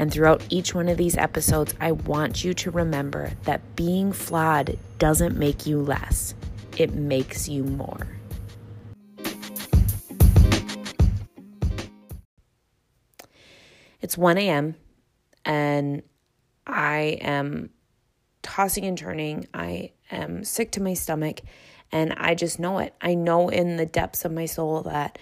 And throughout each one of these episodes, I want you to remember that being flawed doesn't make you less, it makes you more. It's 1 a.m., and I am tossing and turning. I am sick to my stomach, and I just know it. I know in the depths of my soul that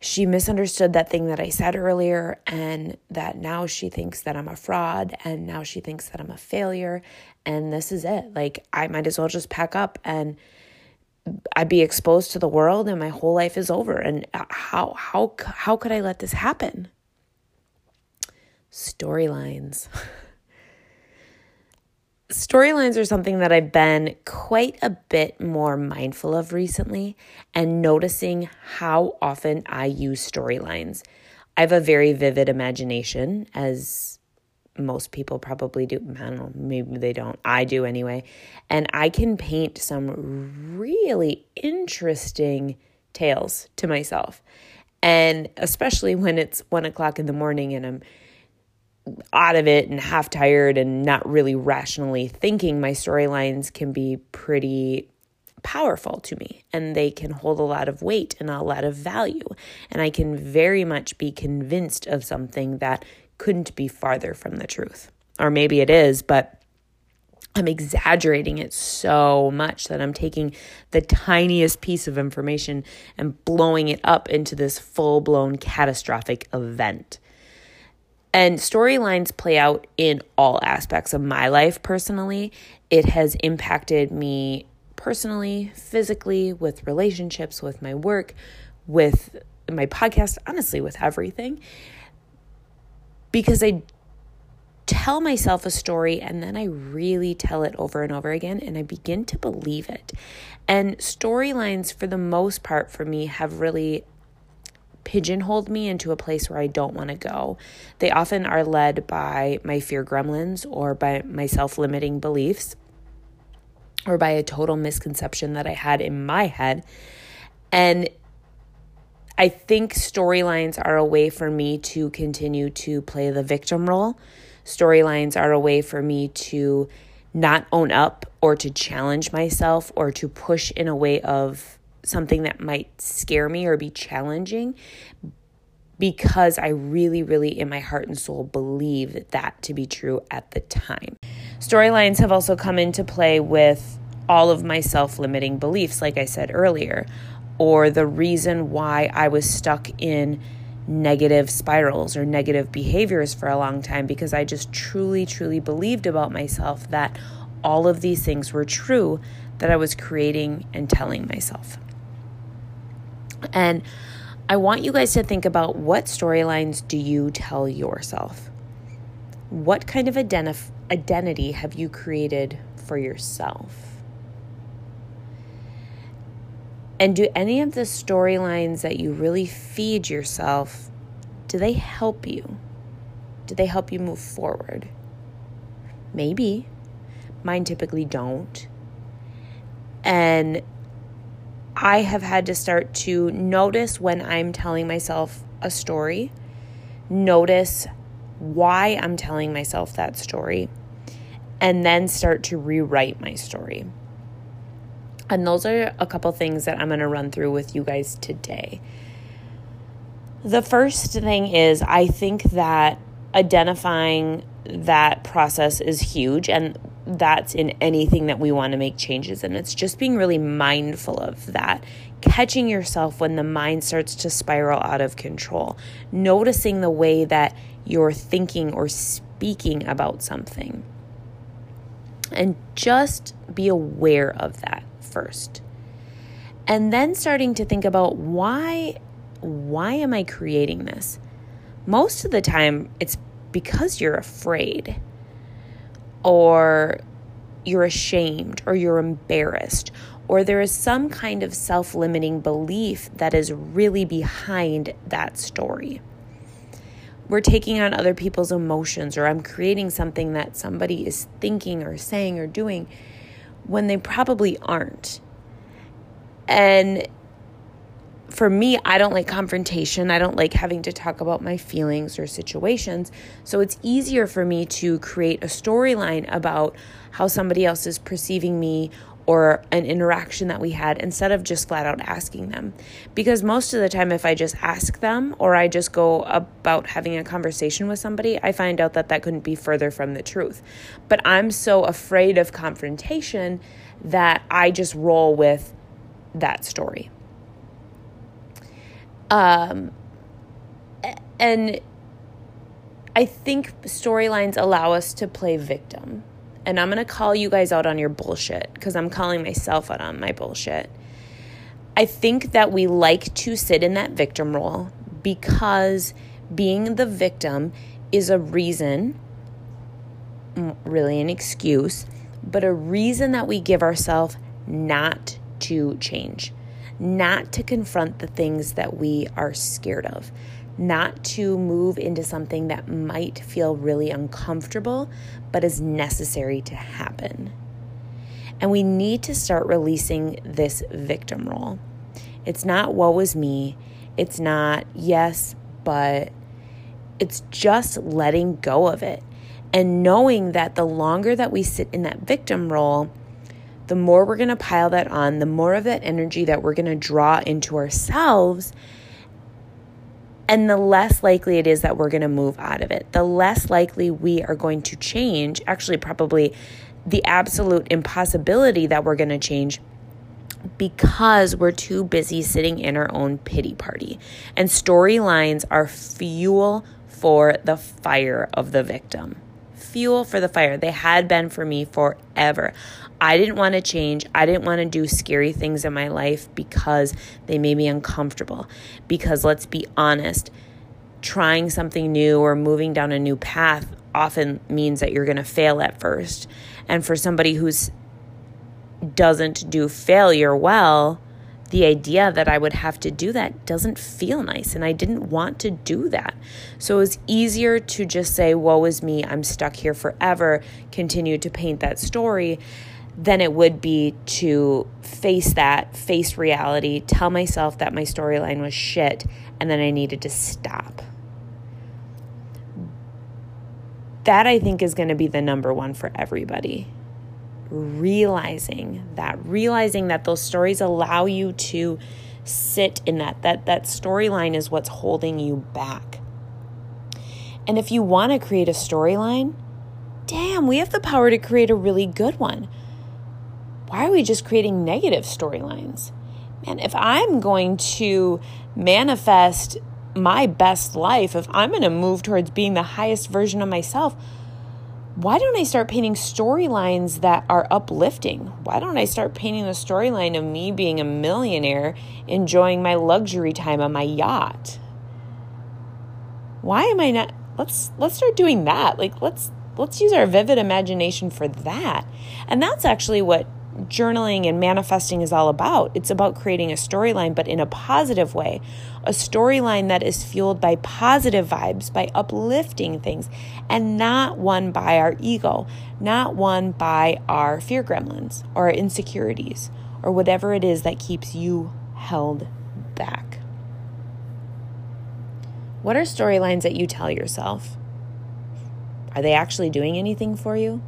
she misunderstood that thing that I said earlier, and that now she thinks that I'm a fraud, and now she thinks that I'm a failure, and this is it. Like, I might as well just pack up and I'd be exposed to the world, and my whole life is over. And uh, how how how could I let this happen? Storylines. storylines are something that I've been quite a bit more mindful of recently and noticing how often I use storylines. I have a very vivid imagination, as most people probably do. I don't know, maybe they don't. I do anyway. And I can paint some really interesting tales to myself. And especially when it's one o'clock in the morning and I'm out of it and half tired and not really rationally thinking, my storylines can be pretty powerful to me and they can hold a lot of weight and a lot of value. And I can very much be convinced of something that couldn't be farther from the truth. Or maybe it is, but I'm exaggerating it so much that I'm taking the tiniest piece of information and blowing it up into this full blown catastrophic event. And storylines play out in all aspects of my life personally. It has impacted me personally, physically, with relationships, with my work, with my podcast, honestly, with everything. Because I tell myself a story and then I really tell it over and over again and I begin to believe it. And storylines, for the most part, for me, have really pigeonholed me into a place where I don't want to go. They often are led by my fear gremlins or by my self limiting beliefs or by a total misconception that I had in my head. And I think storylines are a way for me to continue to play the victim role. Storylines are a way for me to not own up or to challenge myself or to push in a way of something that might scare me or be challenging because I really, really, in my heart and soul, believe that to be true at the time. Storylines have also come into play with all of my self limiting beliefs, like I said earlier, or the reason why I was stuck in negative spirals or negative behaviors for a long time because I just truly, truly believed about myself that all of these things were true that I was creating and telling myself. And I want you guys to think about what storylines do you tell yourself? What kind of identif- identity have you created for yourself? And do any of the storylines that you really feed yourself do they help you? Do they help you move forward? Maybe. Mine typically don't. And I have had to start to notice when I'm telling myself a story, notice why I'm telling myself that story, and then start to rewrite my story. And those are a couple things that I'm going to run through with you guys today. The first thing is, I think that identifying that process is huge. And that's in anything that we want to make changes in. It's just being really mindful of that. Catching yourself when the mind starts to spiral out of control. Noticing the way that you're thinking or speaking about something. And just be aware of that first. And then starting to think about why why am I creating this? Most of the time it's because you're afraid or you're ashamed or you're embarrassed or there is some kind of self limiting belief that is really behind that story. We're taking on other people's emotions, or I'm creating something that somebody is thinking or saying or doing when they probably aren't. And for me, I don't like confrontation. I don't like having to talk about my feelings or situations. So it's easier for me to create a storyline about how somebody else is perceiving me or an interaction that we had instead of just flat out asking them. Because most of the time, if I just ask them or I just go about having a conversation with somebody, I find out that that couldn't be further from the truth. But I'm so afraid of confrontation that I just roll with that story. Um, and I think storylines allow us to play victim and I'm going to call you guys out on your bullshit because I'm calling myself out on my bullshit. I think that we like to sit in that victim role because being the victim is a reason, really an excuse, but a reason that we give ourselves not to change, not to confront the things that we are scared of, not to move into something that might feel really uncomfortable, but is necessary to happen. And we need to start releasing this victim role. It's not woe was me. It's not yes, but it's just letting go of it and knowing that the longer that we sit in that victim role, the more we're going to pile that on, the more of that energy that we're going to draw into ourselves and the less likely it is that we're going to move out of it, the less likely we are going to change. Actually, probably the absolute impossibility that we're going to change because we're too busy sitting in our own pity party. And storylines are fuel for the fire of the victim. Fuel for the fire. They had been for me forever. I didn't want to change. I didn't want to do scary things in my life because they made me uncomfortable. Because let's be honest, trying something new or moving down a new path often means that you're going to fail at first. And for somebody who's doesn't do failure well, the idea that I would have to do that doesn't feel nice. And I didn't want to do that. So it was easier to just say, Woe is me, I'm stuck here forever, continue to paint that story than it would be to face that, face reality, tell myself that my storyline was shit, and then I needed to stop. That I think is going to be the number one for everybody. Realizing that, realizing that those stories allow you to sit in that, that, that storyline is what's holding you back. And if you want to create a storyline, damn, we have the power to create a really good one why are we just creating negative storylines? Man, if I'm going to manifest my best life, if I'm going to move towards being the highest version of myself, why don't I start painting storylines that are uplifting? Why don't I start painting the storyline of me being a millionaire, enjoying my luxury time on my yacht? Why am I not let's let's start doing that. Like let's let's use our vivid imagination for that. And that's actually what journaling and manifesting is all about. It's about creating a storyline, but in a positive way. A storyline that is fueled by positive vibes, by uplifting things, and not one by our ego, not one by our fear gremlins or insecurities or whatever it is that keeps you held back. What are storylines that you tell yourself? Are they actually doing anything for you?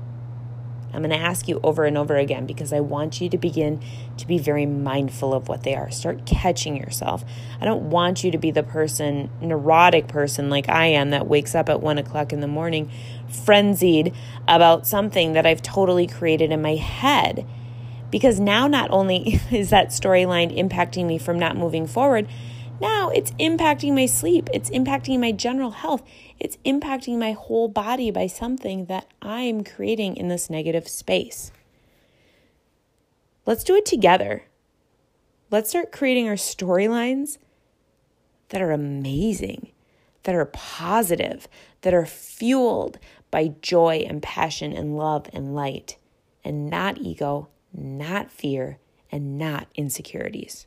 I'm going to ask you over and over again because I want you to begin to be very mindful of what they are. Start catching yourself. I don't want you to be the person, neurotic person like I am, that wakes up at one o'clock in the morning frenzied about something that I've totally created in my head. Because now, not only is that storyline impacting me from not moving forward, now it's impacting my sleep, it's impacting my general health, it's impacting my whole body by something that I'm creating in this negative space. Let's do it together. Let's start creating our storylines that are amazing, that are positive, that are fueled by joy and passion and love and light, and not ego, not fear, and not insecurities.